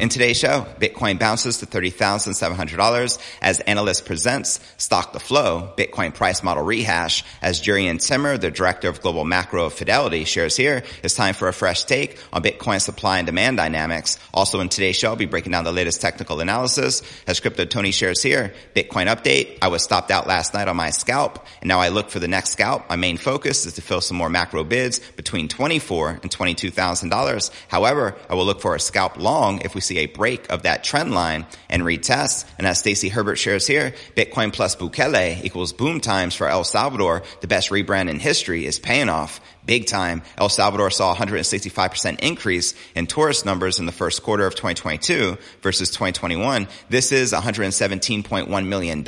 In today's show, Bitcoin bounces to $30,700 as analyst presents Stock to Flow, Bitcoin price model rehash. As Jurrien Timmer, the director of global macro of Fidelity, shares here, it's time for a fresh take on Bitcoin supply and demand dynamics. Also in today's show, I'll be breaking down the latest technical analysis. As Crypto Tony shares here, Bitcoin update. I was stopped out last night on my scalp, and now I look for the next scalp. My main focus is to fill some more macro bids between $24 and $22,000. However, I will look for a scalp long if we see a break of that trend line and retest. And as Stacy Herbert shares here, Bitcoin plus Bukele equals boom times for El Salvador. The best rebrand in history is paying off big time. El Salvador saw 165% increase in tourist numbers in the first quarter of 2022 versus 2021. This is $117.1 million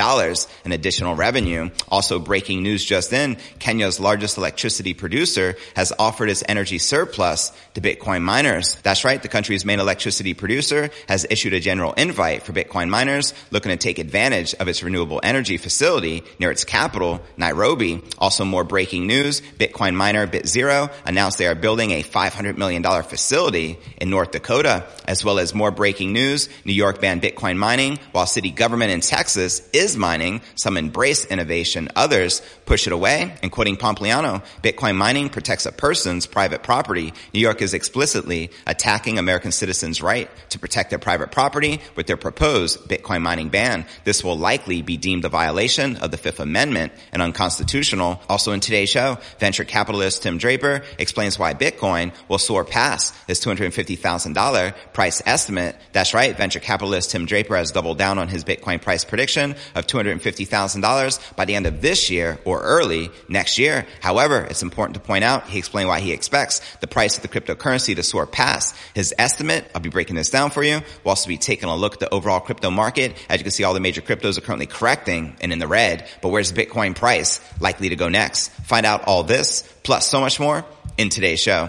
in additional revenue. Also breaking news just in, Kenya's largest electricity producer has offered its energy surplus to Bitcoin miners. That's right. The country's main electricity producer has issued a general invite for Bitcoin miners looking to take advantage of its renewable energy facility near its capital, Nairobi. Also more breaking news, Bitcoin miner BitZero announced they are building a $500 million facility in North Dakota, as well as more breaking news. New York banned Bitcoin mining while city government in Texas is mining. Some embrace innovation. Others push it away. And quoting Pompliano, Bitcoin mining protects a person's private property. New York is explicitly attacking American citizens' right to protect their private property with their proposed Bitcoin mining ban. This will likely be deemed a violation of the Fifth Amendment and unconstitutional. Also in today's show, venture capitalist Tim Draper explains why Bitcoin will soar past his $250,000 price estimate. That's right. Venture capitalist Tim Draper has doubled down on his Bitcoin price prediction of $250,000 by the end of this year or early next year. However, it's important to point out he explained why he expects the price of the cryptocurrency to soar past his estimate. I'll be breaking this down for you. We'll also be taking a look at the overall crypto market. As you can see, all the major cryptos are currently correcting and in the red. But where's Bitcoin price likely to go next? Find out all this plus so much more in today's show.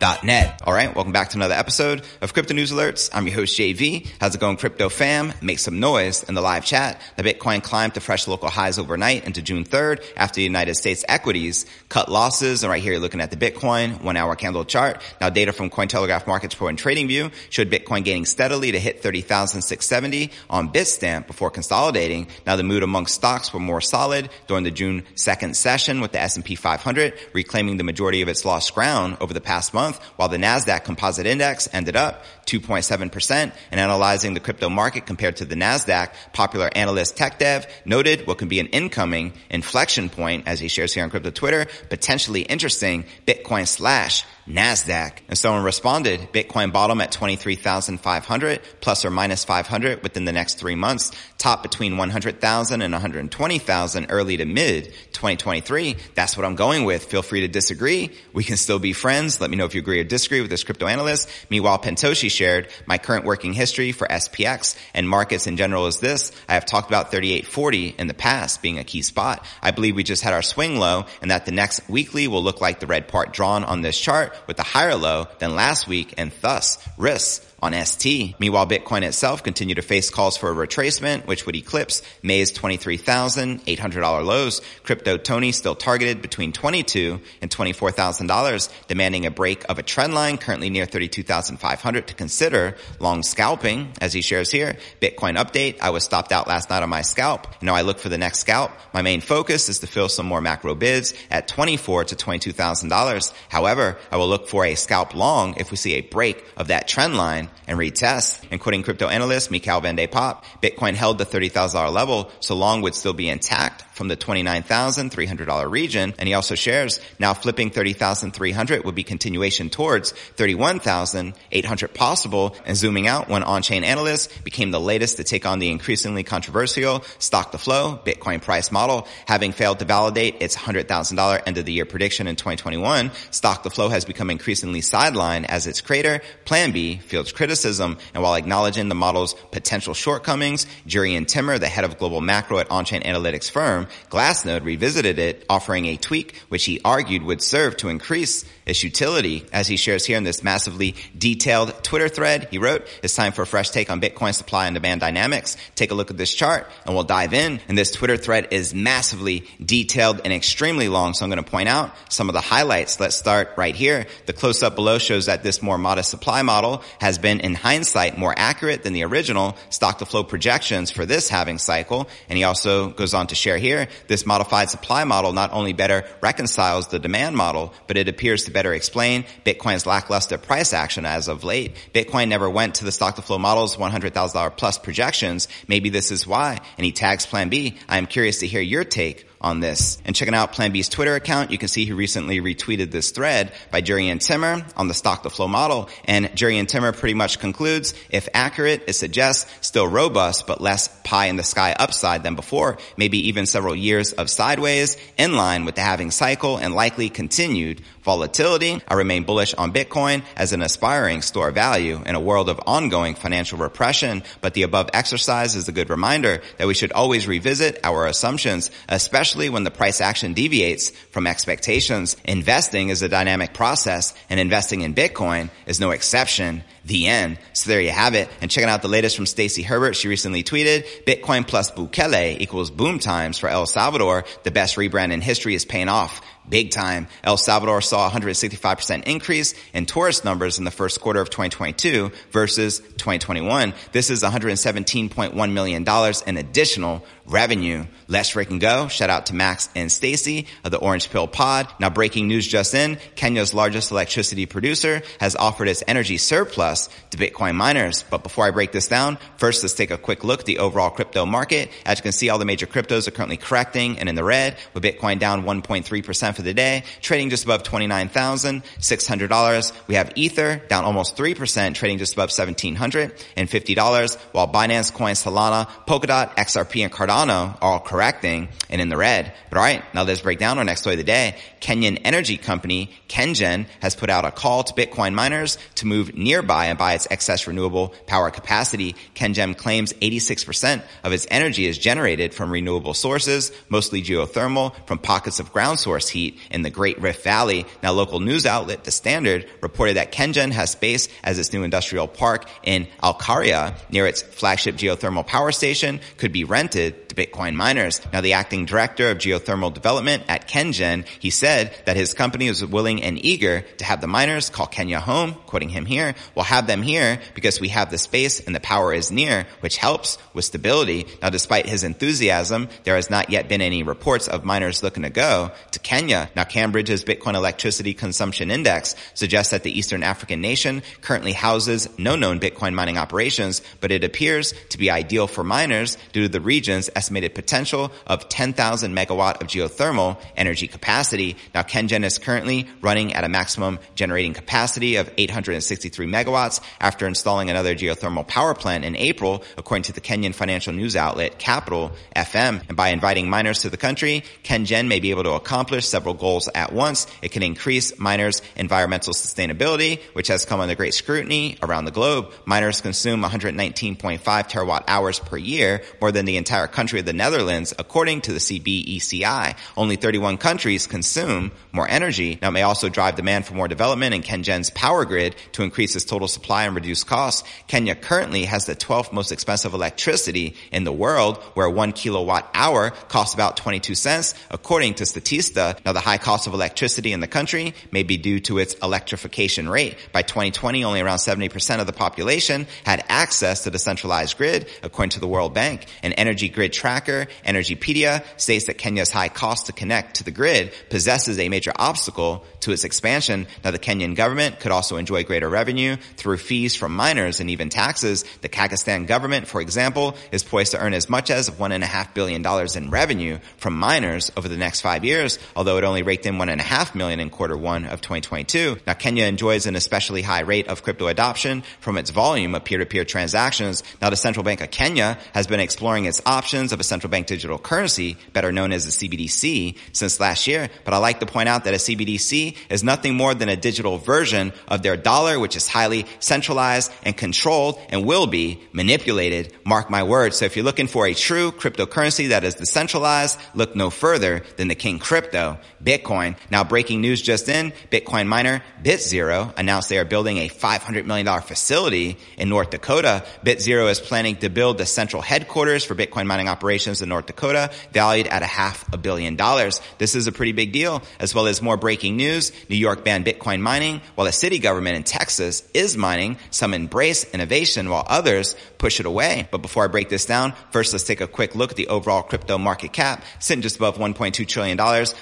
alerts.net. All right. Welcome back to another episode of Crypto News Alerts. I'm your host, JV. How's it going, crypto fam? Make some noise in the live chat. The Bitcoin climbed to fresh local highs overnight into June 3rd after the United States equities cut losses. And right here, you're looking at the Bitcoin one hour candle chart. Now data from Cointelegraph Markets Pro and Trading View showed Bitcoin gaining steadily to hit 30,670 on Bitstamp before consolidating. Now the mood amongst stocks were more solid during the June 2nd session with the S&P 500 reclaiming the majority of its lost ground over the past month while the NASDAQ composite index ended up 2.7% and analyzing the crypto market compared to the NASDAQ, popular analyst TechDev noted what can be an incoming inflection point as he shares here on crypto Twitter, potentially interesting Bitcoin slash NASDAQ. And someone responded, Bitcoin bottom at 23,500 plus or minus 500 within the next three months, top between 100,000 and 120,000 early to mid 2023. That's what I'm going with. Feel free to disagree. We can still be friends. Let me know if you agree or disagree with this crypto analyst. Meanwhile, Pentoshi shared my current working history for SPX and markets in general is this. I have talked about 3840 in the past being a key spot. I believe we just had our swing low and that the next weekly will look like the red part drawn on this chart with a higher low than last week and thus risks on ST. Meanwhile, Bitcoin itself continued to face calls for a retracement, which would eclipse May's $23,800 lows. Crypto Tony still targeted between 22 and $24,000, demanding a break of a trend line currently near 32,500 to consider long scalping. As he shares here, Bitcoin update. I was stopped out last night on my scalp. Now I look for the next scalp. My main focus is to fill some more macro bids at 24 to $22,000. However, I will look for a scalp long if we see a break of that trend line and retest. And quoting crypto analyst Michaël van de Poppe, Bitcoin held the $30,000 level so long would still be intact from the $29,300 region. And he also shares now flipping 30,300 would be continuation towards 31,800 possible. And zooming out, one on-chain analyst became the latest to take on the increasingly controversial stock to flow Bitcoin price model. Having failed to validate its $100,000 end of the year prediction in 2021, stock to flow has become increasingly sidelined as its creator, Plan B, Fields Crypto criticism. And while acknowledging the model's potential shortcomings, Jurrien Timmer, the head of global macro at on-chain analytics firm Glassnode, revisited it, offering a tweak which he argued would serve to increase its utility. As he shares here in this massively detailed Twitter thread, he wrote, it's time for a fresh take on Bitcoin supply and demand dynamics. Take a look at this chart and we'll dive in. And this Twitter thread is massively detailed and extremely long. So I'm going to point out some of the highlights. Let's start right here. The close up below shows that this more modest supply model has been in hindsight more accurate than the original stock to flow projections for this halving cycle. And he also goes on to share here, this modified supply model not only better reconciles the demand model, but it appears to better explain Bitcoin's lackluster price action as of late. Bitcoin never went to the stock to flow model's $100,000 plus projections. Maybe this is why. And he tags plan B. I am curious to hear your take on this. And checking out Plan B's Twitter account, you can see he recently retweeted this thread by Jurrien Timmer on the stock to flow model. And Jurrien Timmer pretty much concludes, if accurate, it suggests still robust, but less pie in the sky upside than before, maybe even several years of sideways in line with the halving cycle and likely continued volatility. I remain bullish on Bitcoin as an aspiring store of value in a world of ongoing financial repression, but the above exercise is a good reminder that we should always revisit our assumptions, especially when the price action deviates from expectations. Investing is a dynamic process and investing in Bitcoin is no exception the end. So there you have it. And checking out the latest from Stacy Herbert, she recently tweeted, Bitcoin plus Bukele equals boom times for El Salvador. The best rebrand in history is paying off big time. El Salvador saw 165% increase in tourist numbers in the first quarter of 2022 versus 2021. This is $117.1 million in additional revenue. Let's freaking go. Shout out to Max and Stacy of the Orange Pill Pod. Now breaking news just in, Kenya's largest electricity producer has offered its energy surplus to Bitcoin miners. But before I break this down, first let's take a quick look at the overall crypto market. As you can see, all the major cryptos are currently correcting and in the red with Bitcoin down 1.3% for the day, trading just above $29,600. We have Ether down almost 3%, trading just above $1,750, while Binance Coin, Solana, Polkadot, XRP, and Cardano Cardano are all correcting and in the red. But all right, now let's break down our next story of the day. Kenyan energy company KenGen has put out a call to Bitcoin miners to move nearby and buy its excess renewable power capacity. KenGen claims 86% of its energy is generated from renewable sources, mostly geothermal from pockets of ground source heat in the Great Rift Valley. Now local news outlet The Standard reported that KenGen has space as its new industrial park in Olkaria near its flagship geothermal power station could be rented to Bitcoin miners. Now the acting director of geothermal development at KenGen, he said that his company is willing and eager to have the miners call Kenya home, quoting him here, we'll have them here because we have the space and the power is near, which helps with stability. Now despite his enthusiasm, there has not yet been any reports of miners looking to go to Kenya. Now Cambridge's Bitcoin electricity consumption index suggests that the Eastern African nation currently houses no known Bitcoin mining operations, but it appears to be ideal for miners due to the region's estimated potential of 10,000 megawatt of geothermal energy capacity. Now KenGen is currently running at a maximum generating capacity of 863 megawatts after installing another geothermal power plant in April, according to the Kenyan financial news outlet Capital FM. And by inviting miners to the country, KenGen may be able to accomplish several goals at once. It can increase miners' environmental sustainability, which has come under great scrutiny around the globe. Miners consume 119.5 terawatt hours per year, more than the entire country of the Netherlands, according to the CBECI. Only 31 countries consume more energy. Now it may also drive demand for more development in KenGen's power grid to increase its total supply and reduce costs. Kenya currently has the 12th most expensive electricity in the world, where one kilowatt hour costs about 22 cents, according to Statista. Now the high cost of electricity in the country may be due to its electrification rate. By 2020, only around 70% of the population had access to the centralized grid, according to the World Bank. An energy grid tracker, Energypedia, states that Kenya's high cost to connect to the grid possesses a major obstacle to its expansion. Now the Kenyan government could also enjoy greater revenue through fees from miners and even taxes. The Kazakhstan government, for example, is poised to earn as much as one and a half billion dollars in revenue from miners over the next five years, although it only raked in one and a half million in quarter one of 2022. Now Kenya enjoys an especially high rate of crypto adoption from its volume of peer-to-peer transactions. Now the Central Bank of Kenya has been exploring its options of a central bank digital currency, better known as the CBDC, since last year. But I like to point out that a CBDC is nothing more than a digital version of their dollar, which is highly centralized and controlled and will be manipulated. Mark my words. So if you're looking for a true cryptocurrency that is decentralized, look no further than the king crypto, Bitcoin. Now breaking news just in, Bitcoin miner BitZero announced they are building a $500 million facility in North Dakota. BitZero is planning to build the central headquarters for Bitcoin mining operations in North Dakota, valued at a half a billion dollars. This is a pretty big deal, as well as more breaking news. New York banned Bitcoin mining, while the city government in Texas is mining. Some embrace innovation, while others push it away. But before I break this down, first let's take a quick look at the overall crypto market cap, sitting just above $1.2 trillion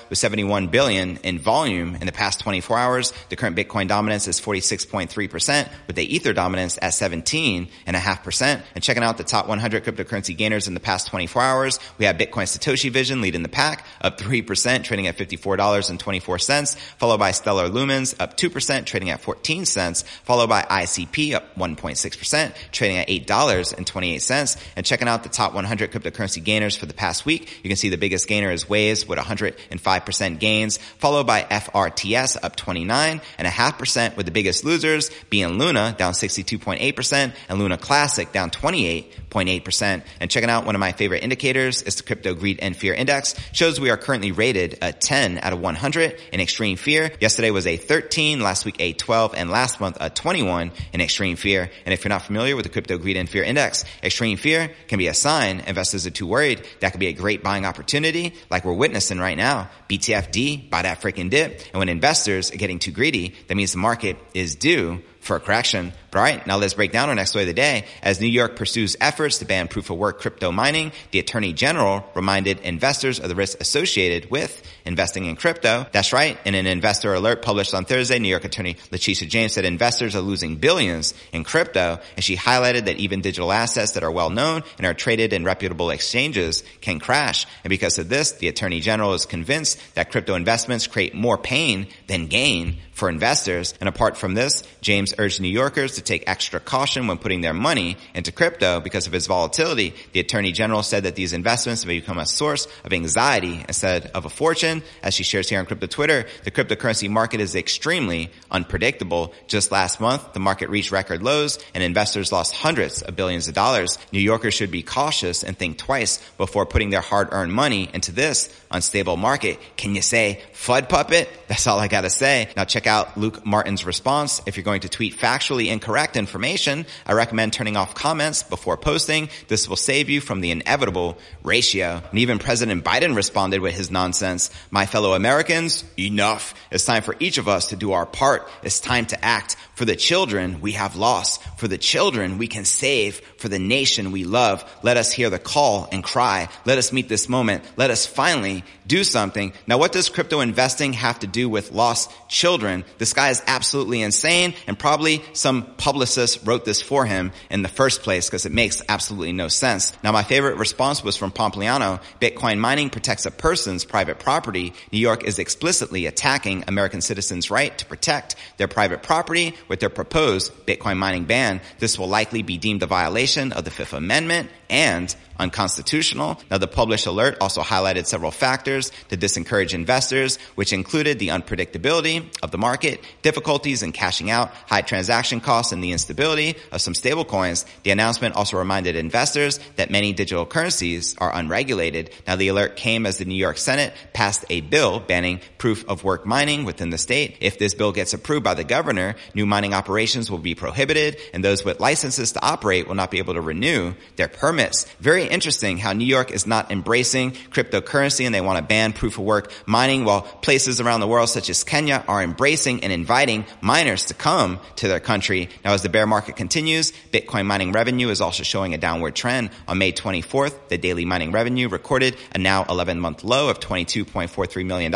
with 71 billion in volume in the past 24 hours. The current Bitcoin dominance is 46.3% with the Ether dominance at 17.5%. And checking out the top 100 cryptocurrency gainers in the past 24 hours, we have Bitcoin Satoshi Vision leading the pack, up 3%, trading at $54.24, followed by Stellar Lumens, up 2%, trading at 14 cents, followed by ICP, up 1.6%, trading at $8.28. And checking out the top 100 cryptocurrency gainers for the past week, you can see the biggest gainer is Waves with 105% gains, followed by FRTS, up 29.5%, with the biggest losers being Luna, down 62.8%, and Luna Classic, down 28.8%. And checking out one of my favorite indicators is the Crypto Greed and Fear Index, shows we are currently rated a 10 out of 100 in extreme fear. Yesterday was a 13, last week a 12, and last month a 21 in extreme fear. And if you're not familiar with the Crypto Greed and Fear Index, extreme fear can be a sign investors are too worried. That could be a great buying opportunity like we're witnessing right now. BTFD, buy that freaking dip. And when investors are getting too greedy, that means the market is due for a correction. But all right, now let's break down our next story of the day. As New York pursues efforts to ban proof of work crypto mining, the attorney general reminded investors of the risks associated with investing in crypto. That's right. In an investor alert published on Thursday, New York attorney Letitia James said investors are losing billions in crypto. And she highlighted that even digital assets that are well known and are traded in reputable exchanges can crash. And because of this, the attorney general is convinced that crypto investments create more pain than gain for investors. And apart from this, James urged New Yorkers to take extra caution when putting their money into crypto because of its volatility. The Attorney General said that these investments may become a source of anxiety instead of a fortune. As she shares here on Crypto Twitter, the cryptocurrency market is extremely unpredictable. Just last month, the market reached record lows and investors lost hundreds of billions of dollars. New Yorkers should be cautious and think twice before putting their hard-earned money into this unstable market. Can you say FUD puppet? That's all I gotta say. Now check out Luke Martin's response. If you're going to tweet factually incorrect information, I recommend turning off comments before posting. This will save you from the inevitable ratio. And even President Biden responded with his nonsense. My fellow Americans, enough. It's time for each of us to do our part. It's time to act. For the children we have lost. For the children we can save. For the nation we love. Let us hear the call and cry. Let us meet this moment. Let us finally do something. Now what does crypto investing have to do with lost children? This guy is absolutely insane and probably some publicist wrote this for him in the first place because it makes absolutely no sense. Now my favorite response was from Pompliano. Bitcoin mining protects a person's private property. New York is explicitly attacking American citizens' right to protect their private property with their proposed Bitcoin mining ban. This will likely be deemed a violation of the Fifth Amendment and unconstitutional. Now the published alert also highlighted several factors to disencourage investors, which included the unpredictability of the market, difficulties in cashing out, high transaction costs, and the instability of some stablecoins. The announcement also reminded investors that many digital currencies are unregulated. Now the alert came as the New York Senate passed a bill banning proof of work mining within the state. If this bill gets approved by the governor, new mining operations will be prohibited and those with licenses to operate will not be able to renew their permits. Very interesting how New York is not embracing cryptocurrency and they want to ban proof of work mining while places around the world such as Kenya are embracing and inviting miners to come to their country. Now as the bear market continues, Bitcoin mining revenue is also showing a downward trend. On May 24th, the daily mining revenue recorded a now 11 month low of $22.43 million.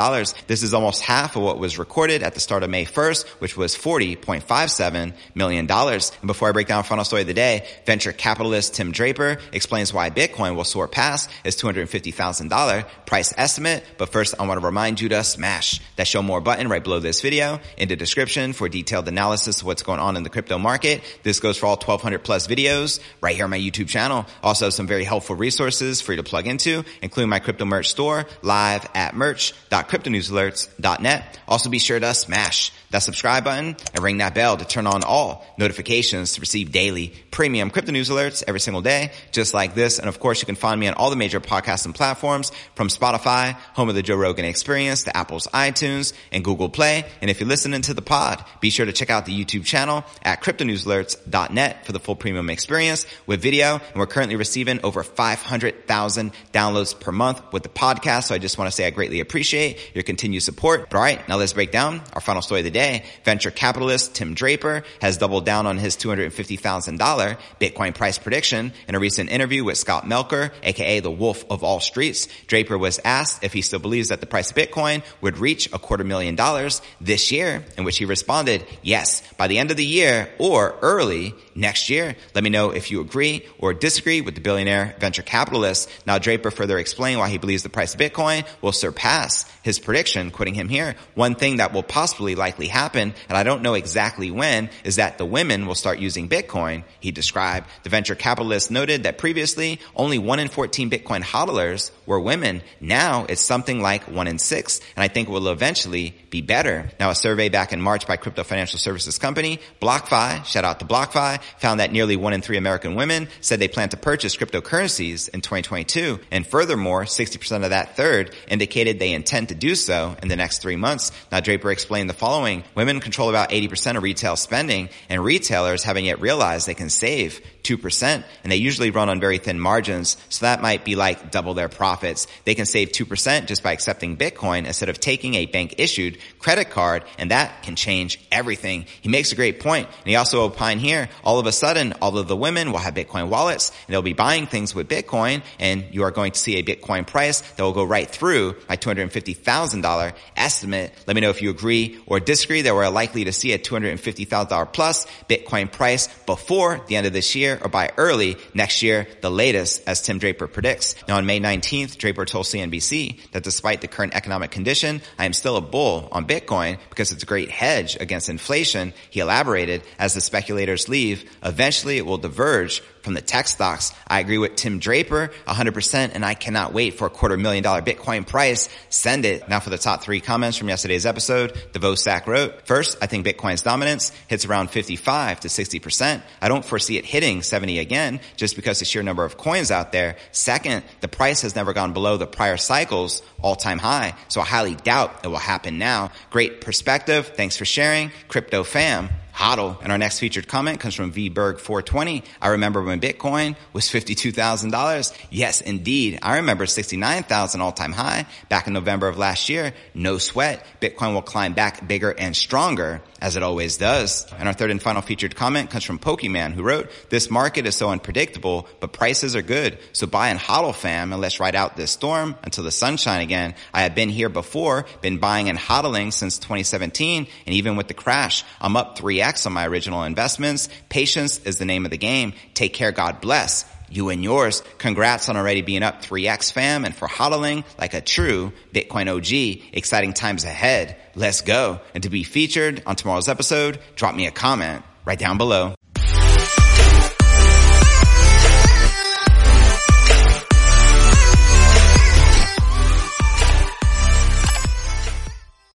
This is almost half of what was recorded at the start of May 1st, which was $40.5 $1.57 million. And before I break down final story of the day, venture capitalist Tim Draper explains why Bitcoin will soar past its $250,000 price estimate. But first, I want to remind you to smash that show more button right below this video in the description for detailed analysis of what's going on in the crypto market. This goes for all 1200 plus videos right here on my YouTube channel. Also some very helpful resources for you to plug into, including my crypto merch store live at merch.cryptonewsalerts.net. Also be sure to smash that subscribe button and ring that bell to turn on all notifications to receive daily premium crypto news alerts every single day, just like this. And of course, you can find me on all the major podcasts and platforms from Spotify, home of the Joe Rogan experience, to Apple's iTunes and Google Play. And if you're listening to the pod, be sure to check out the YouTube channel at cryptonewsalerts.net for the full premium experience with video. And we're currently receiving over 500,000 downloads per month with the podcast. So I just want to say I greatly appreciate your continued support. But all right, now let's break down our final story of the day. Venture capitalist Tim Draper has doubled down on his $250,000 Bitcoin price prediction in a recent interview with Scott Melker, aka the Wolf of All Streets. Draper was asked if he still believes that the price of Bitcoin would reach a quarter million dollars this year, in which he responded, yes, by the end of the year or early next year. Let me know if you agree or disagree with the billionaire venture capitalist. Now Draper further explained why he believes the price of Bitcoin will surpass his prediction, quoting him here. One thing that will possibly likely happen, and I don't know exactly when, is that the women will start using Bitcoin, he described. The venture capitalist noted that previously only 1 in 14 Bitcoin hodlers were women. Now it's something like 1 in 6, and I think it will eventually be better. Now a survey back in March by crypto financial services company BlockFi, shout out to BlockFi, found that nearly 1 in 3 American women said they plan to purchase cryptocurrencies in 2022, and furthermore, 60% of that third indicated they intend to do so in the next three months. Now Draper explained the following. Women control about 80% of retail spending and retailers haven't yet realized they can save 2% and they usually run on very thin margins. So that might be like double their profits. They can save 2% just by accepting Bitcoin instead of taking a bank issued credit card and that can change everything. He makes a great point. And he also opined here, all of a sudden, all of the women will have Bitcoin wallets and they'll be buying things with Bitcoin and you are going to see a Bitcoin price that will go right through my $250,000 estimate. Let me know if you agree or disagree that we're likely to see a $250,000 plus Bitcoin price before the end of this year or by early next year, the latest, as Tim Draper predicts. Now on May 19th, Draper told CNBC that despite the current economic condition, I am still a bull on Bitcoin because it's a great hedge against inflation. He elaborated, as the speculators leave, eventually it will diverge from the tech stocks. I agree with Tim Draper 100% and I cannot wait for a quarter million dollar Bitcoin price. Send it. Now for the top three comments from yesterday's episode, Devosac wrote, first, I think Bitcoin's dominance hits around 55 to 60%. I don't foresee it hitting 70 again just because the sheer number of coins out there. Second, the price has never gone below the prior cycle's all-time high. So I highly doubt it will happen now. Great perspective. Thanks for sharing. Crypto fam hodl. And our next featured comment comes from VBerg420. I remember when Bitcoin was $52,000. Yes, indeed. I remember 69,000 all time high back in November of last year. No sweat. Bitcoin will climb back bigger and stronger as it always does. And our third and final featured comment comes from Pokemon who wrote, this market is so unpredictable, but prices are good. So buy and hodl fam and let's ride out this storm until the sunshine again. I have been here before, been buying and hodling since 2017. And even with the crash, I'm up 3x on my original investments. Patience is the name of the game. Take care. God bless you and yours. Congrats on already being up 3x fam and for hodling like a true Bitcoin OG. Exciting times ahead. Let's go. And to be featured on tomorrow's episode, drop me a comment right down below.